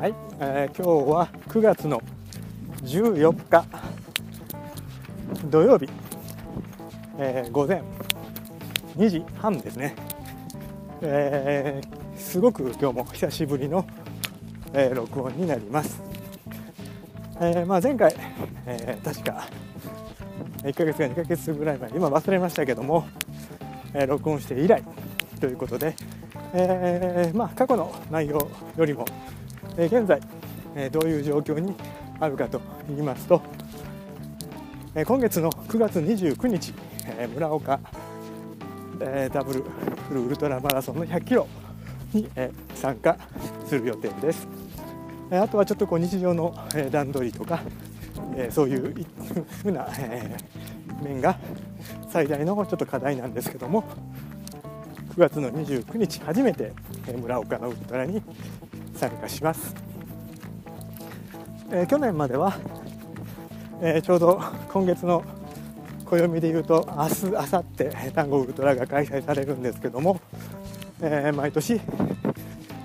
はい、えー、今日は9月の14日土曜日、えー、午前2時半ですね、えー、すごく今日も久しぶりの、えー、録音になります、えまあ、前回、え確か1ヶ月か2ヶ月ぐらい前今忘れましたけども、え録音して以来ということで、えまあ、過去の内容よりもえ現在、えどういう状況にあるかと言いますと、え今月の9月29日、え村岡、えダブルフルウルトラマラソンの100キロに、え参加する予定です。えあとはちょっとこう日常の、え段取りとか、えそういう ふうな、え面が最大のちょっと課題なんですけども9月の29日初めて村岡のウルトラに参加します、えー、去年までは、えー、ちょうど今月の暦でいうと明日明後日単語ウルトラが開催されるんですけども、えー、毎年、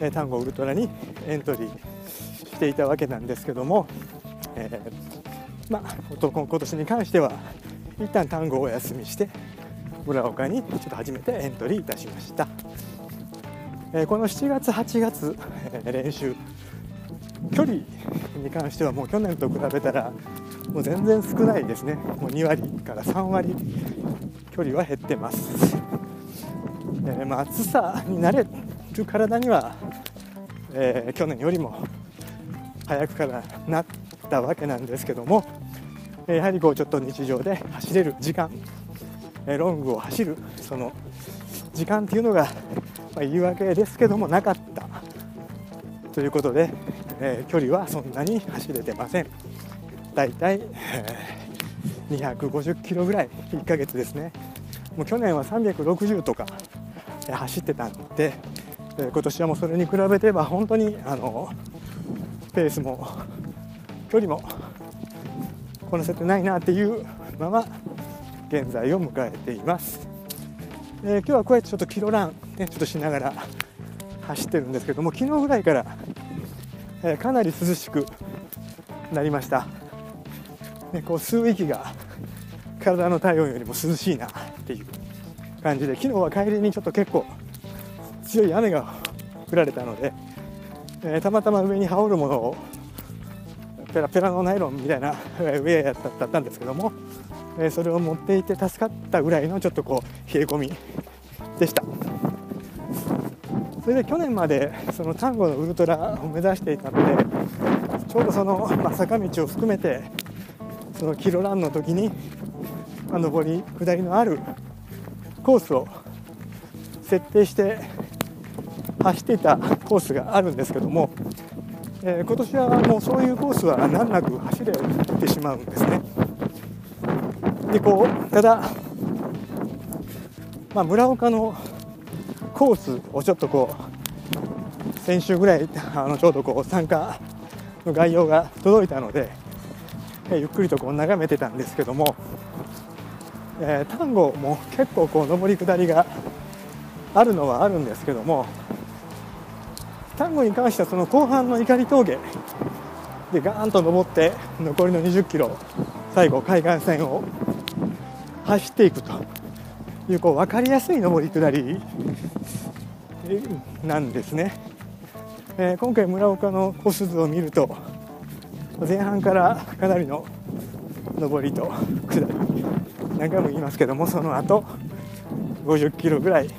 え単語ウルトラにエントリーしていたわけなんですけども、えまあ今年に関しては一旦単語をお休みして村岡にちょっと初めてエントリーいたしました。えこの7月8月、え練習距離に関してはもう去年と比べたらもう全然少ないですね。もう2割から3割距離は減ってます、えー、まあ、暑さに慣れる体には、えー、去年よりも早くからなったわけなんですけどもやはりこうちょっと日常で走れる時間ロングを走るその時間っていうのがまあ、言い訳ですけどもなかった。ということで、えー、距離はそんなに走れてません。だいたい、えー、250キロぐらい1ヶ月ですね。もう去年は360とか走ってたんで、えー、今年はもうそれに比べてば本当にあのペースも距離もこなせてないなっていうまま現在を迎えています、えー、今日はこうやってちょっとキロランね、ちょっとしながら走ってるんですけども昨日ぐらいから、えー、かなり涼しくなりました、ね、こう吸う息が体の体温よりも涼しいなっていう感じで昨日は帰りにちょっと結構強い雨が降られたので、えー、たまたま上に羽織るものをペラペラのナイロンみたいなウェアやったんですけども、えー、それを持っていて助かったぐらいのちょっとこう冷え込みでした。それで去年までその丹後のウルトラを目指していたのでちょうどその、まあ、坂道を含めてそのキロランの時に、まあ、上り下りのあるコースを設定して走っていたコースがあるんですけども、えー、今年はもうそういうコースは難なく走れてしまうんですね。でこうただ、まあ、村岡のコースをちょっとこう先週ぐらい あのちょうどこう参加の概要が届いたので、ゆっくりとこう眺めてたんですけども、えー、単語も結構こう上り下りがあるのはあるんですけども単語に関してはその後半の怒り峠でガーンと登って残りの20キロ最後海岸線を走っていくというこう分かりやすい上り下りなんですね、えー、今回村岡のコース図を見ると前半からかなりの上りと下り何回も言いますけどもその後50キロぐらい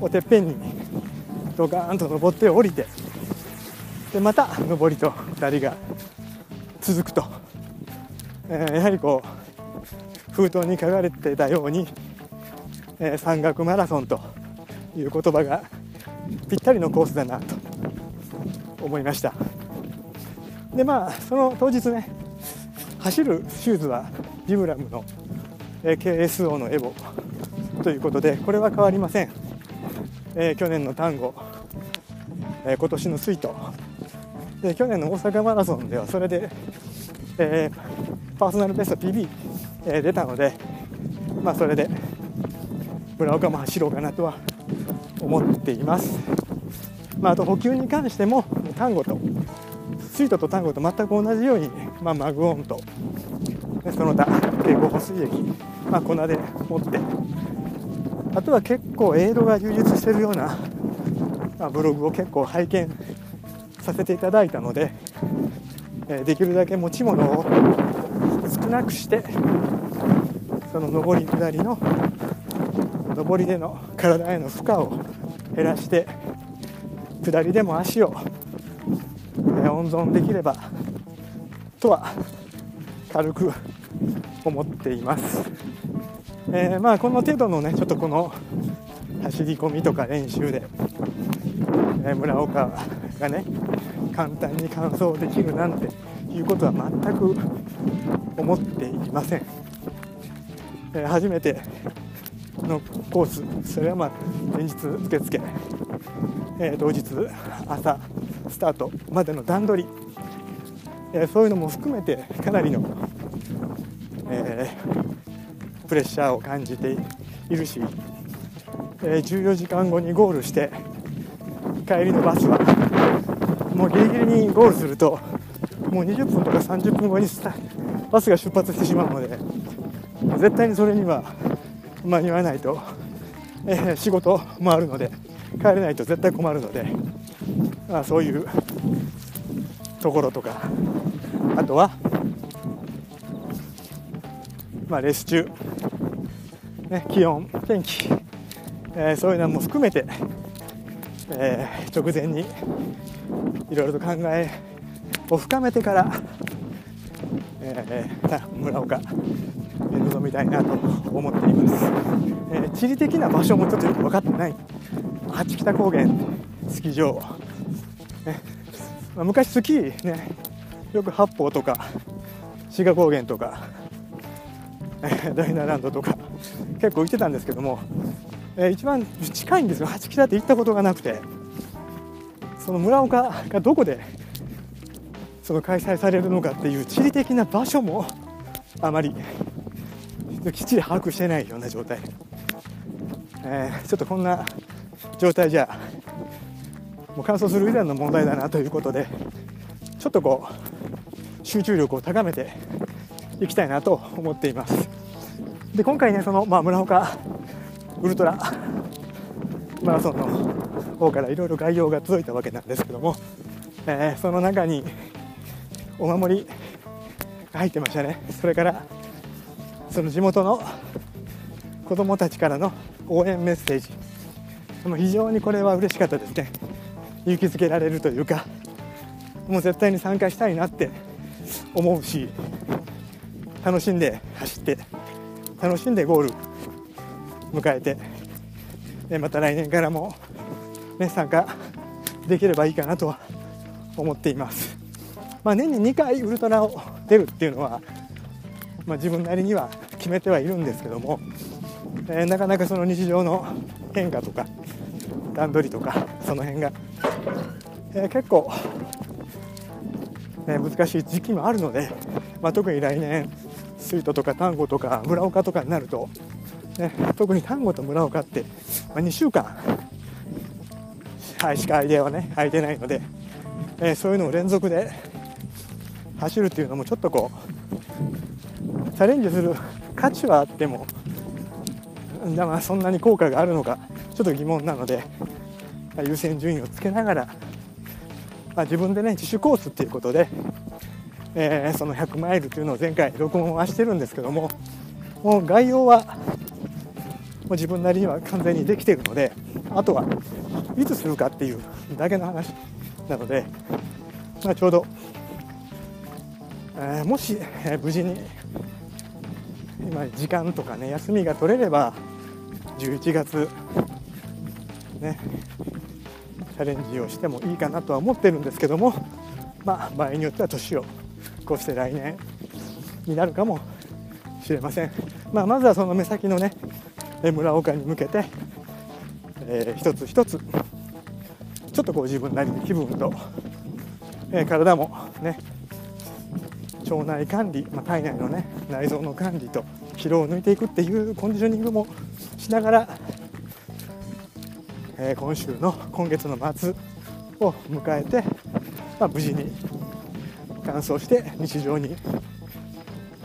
をてっぺんにドカーンと登って降りてでまた上りと下りが続くと、えー、やはりこう封筒に書かれてたように、えー、山岳マラソンという言葉がぴったりのコースだなと思いました。でまあその当日ね走るシューズはビブラムの KSO のエボということでこれは変わりません、えー、去年の単語、えー、今年のスイート。で去年の大阪マラソンではそれで、えー、パーソナルベスト PB、え出たのでまあそれで村岡も走ろうかなとは思っています、まあ、あと補給に関しても単語とスイートと単語と全く同じように、まあ、マグオンとその他蛍光補水液、まあ、粉で持ってあとは結構エイドが充実してるような、まあ、ブログを結構拝見させていただいたので、え、できるだけ持ち物を少なくしてその上り下りの上りでの体への負荷を減らして下りでも足を温存できればとは軽く思っています、えー、まあこの程度のねちょっとこの走り込みとか練習で、えー、村岡がね簡単に完走できるなんていうことは全く思っていません、えー、初めてのコースそれはまあ前日受付、えー、当日朝スタートまでの段取り、えー、そういうのも含めてかなりの、えー、プレッシャーを感じているし、え14時間後にゴールして帰りのバスはもうギリギリにゴールするともう20分とか30分後にバスが出発してしまうので絶対にそれには間に合わないと、えー、仕事もあるので帰れないと絶対困るので、まあ、そういうところとかあとは、まあ、レース中、ね、気温天気、えー、そういうのも含めて、えー、直前にいろいろと考えを深めてから、えー、村岡。臨みたいなと思っています、えー、地理的な場所もちょっとよく分かってない。八北高原スキー場、ねまあ、昔スキーねよく八方とか志賀高原とか、え、ダイナランドとか結構行ってたんですけども、えー、一番近いんですよ。八北って行ったことがなくてその村岡がどこでその開催されるのかっていう地理的な場所もあまりきっちり把握してないような状態、えー、ちょっとこんな状態じゃもう乾燥する以前の問題だなということでちょっとこう集中力を高めていきたいなと思っています。で今回ねその、まあ、村岡ウルトラマラソンの方からいろいろ概要が届いたわけなんですけども、えー、その中にお守りが入ってましたね。それからその地元の子どもたちからの応援メッセージ。も非常にこれは嬉しかったですね。勇気づけられるというかもう絶対に参加したいなって思うし楽しんで走って楽しんでゴール迎えてまた来年からも、ね、参加できればいいかなとは思っています。まあ、年に2回ウルトラを出るっていうのは、まあ、自分なりには決めてはいるんですけども、えー、なかなかその日常の変化とか段取りとかその辺が、えー、結構、ね、難しい時期もあるので、まあ、特に来年スイートとか丹後とか村岡とかになると、ね、特に丹後と村岡って、まあ、2週間、はい、しかアイデアはね空いてないので、えー、そういうのを連続で走るっていうのもちょっとこうチャレンジする 価値はあってもだまあそんなに効果があるのかちょっと疑問なので優先順位をつけながら、まあ、自分でね自主コースっていうことで、えー、その100マイルというのを前回録音はしてるんですけどももう概要はもう自分なりには完全にできているのであとはいつするかっていうだけの話なので、まあ、ちょうどえー、もし、えー、無事に今時間とかね休みが取れれば11月ねチャレンジをしてもいいかなとは思ってるんですけどもまあ場合によっては年を越して来年になるかもしれません、まあ、まずはその目先のね村岡に向けて、えー、一つ一つちょっとこう自分なりに気分と、えー、体もね腸内管理、まあ、体内のね内臓の管理と疲労を抜いていくっていうコンディショニングもしながら、えー、今週の今月の末を迎えて、まあ、無事に乾燥して日常に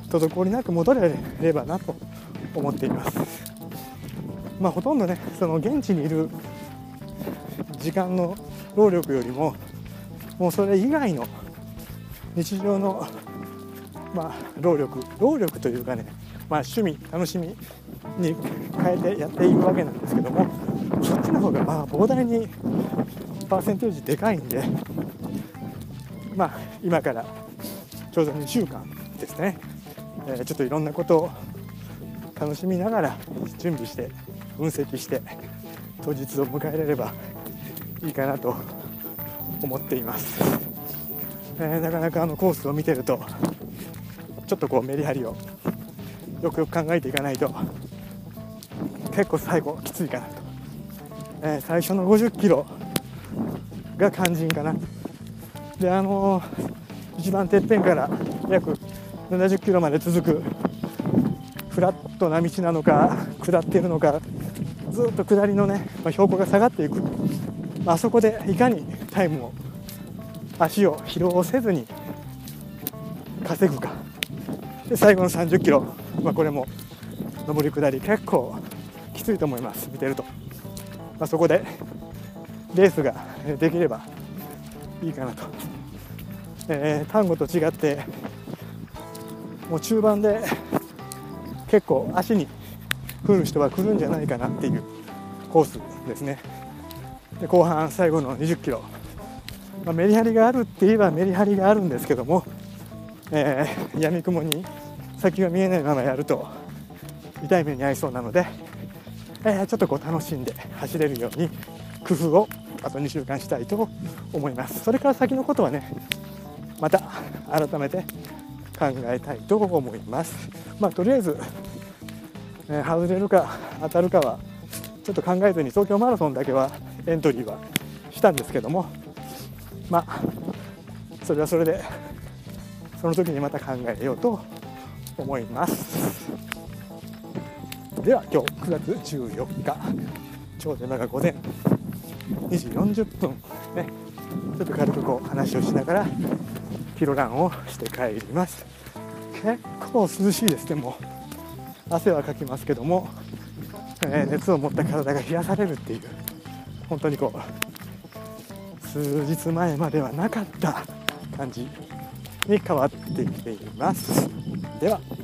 滞りなく戻れればなと思っていますまあほとんどねその現地にいる時間の労力よりももうそれ以外の日常のまあ労力労力というかねまあ趣味楽しみに変えてやっていくわけなんですけどもそっちの方がまあ膨大にパーセンテージでかいんでまあ今からちょうど2週間ですね、えー、ちょっといろんなことを楽しみながら準備して分析して当日を迎えられればいいかなと思っています、えー、なかなかあのコースを見てるとちょっとこうメリハリをよくよく考えていかないと。結構最後きついかなと、えー、最初の50キロが肝心かな。であのー、一番てっぺんから約70キロまで続くフラットな道なのか下っているのかずっと下りのね、まあ、標高が下がっていく、まあ、あそこでいかにタイムを足を疲労せずに稼ぐか。で最後の30キロ、まあ、これも上り下り結構きついと思います見てると、まあ、そこでレースができればいいかなと、えー、単語と違ってもう中盤で結構足に来る人は来るんじゃないかなっていうコースですね。で後半最後の20キロ、まあ、メリハリがあるって言えばメリハリがあるんですけども、えー、闇雲に先が見えないままやると痛い目に遭いそうなので、えー、ちょっとこう楽しんで走れるように工夫をあと2週間したいと思います。それから先のことはねまた改めて考えたいと思います。まあとりあえず、えー、外れるか当たるかはちょっと考えずに東京マラソンだけはエントリーはしたんですけどもまあそれはそれでその時にまた考えようと思います。では今日9月14日ちょうど今が午前2時40分ねちょっと軽くこう話をしながらピロランをして帰ります。結構涼しいですねもう。汗はかきますけども、えー、熱を持った体が冷やされるっていう本当にこう数日前まではなかった感じに変わってきています。では。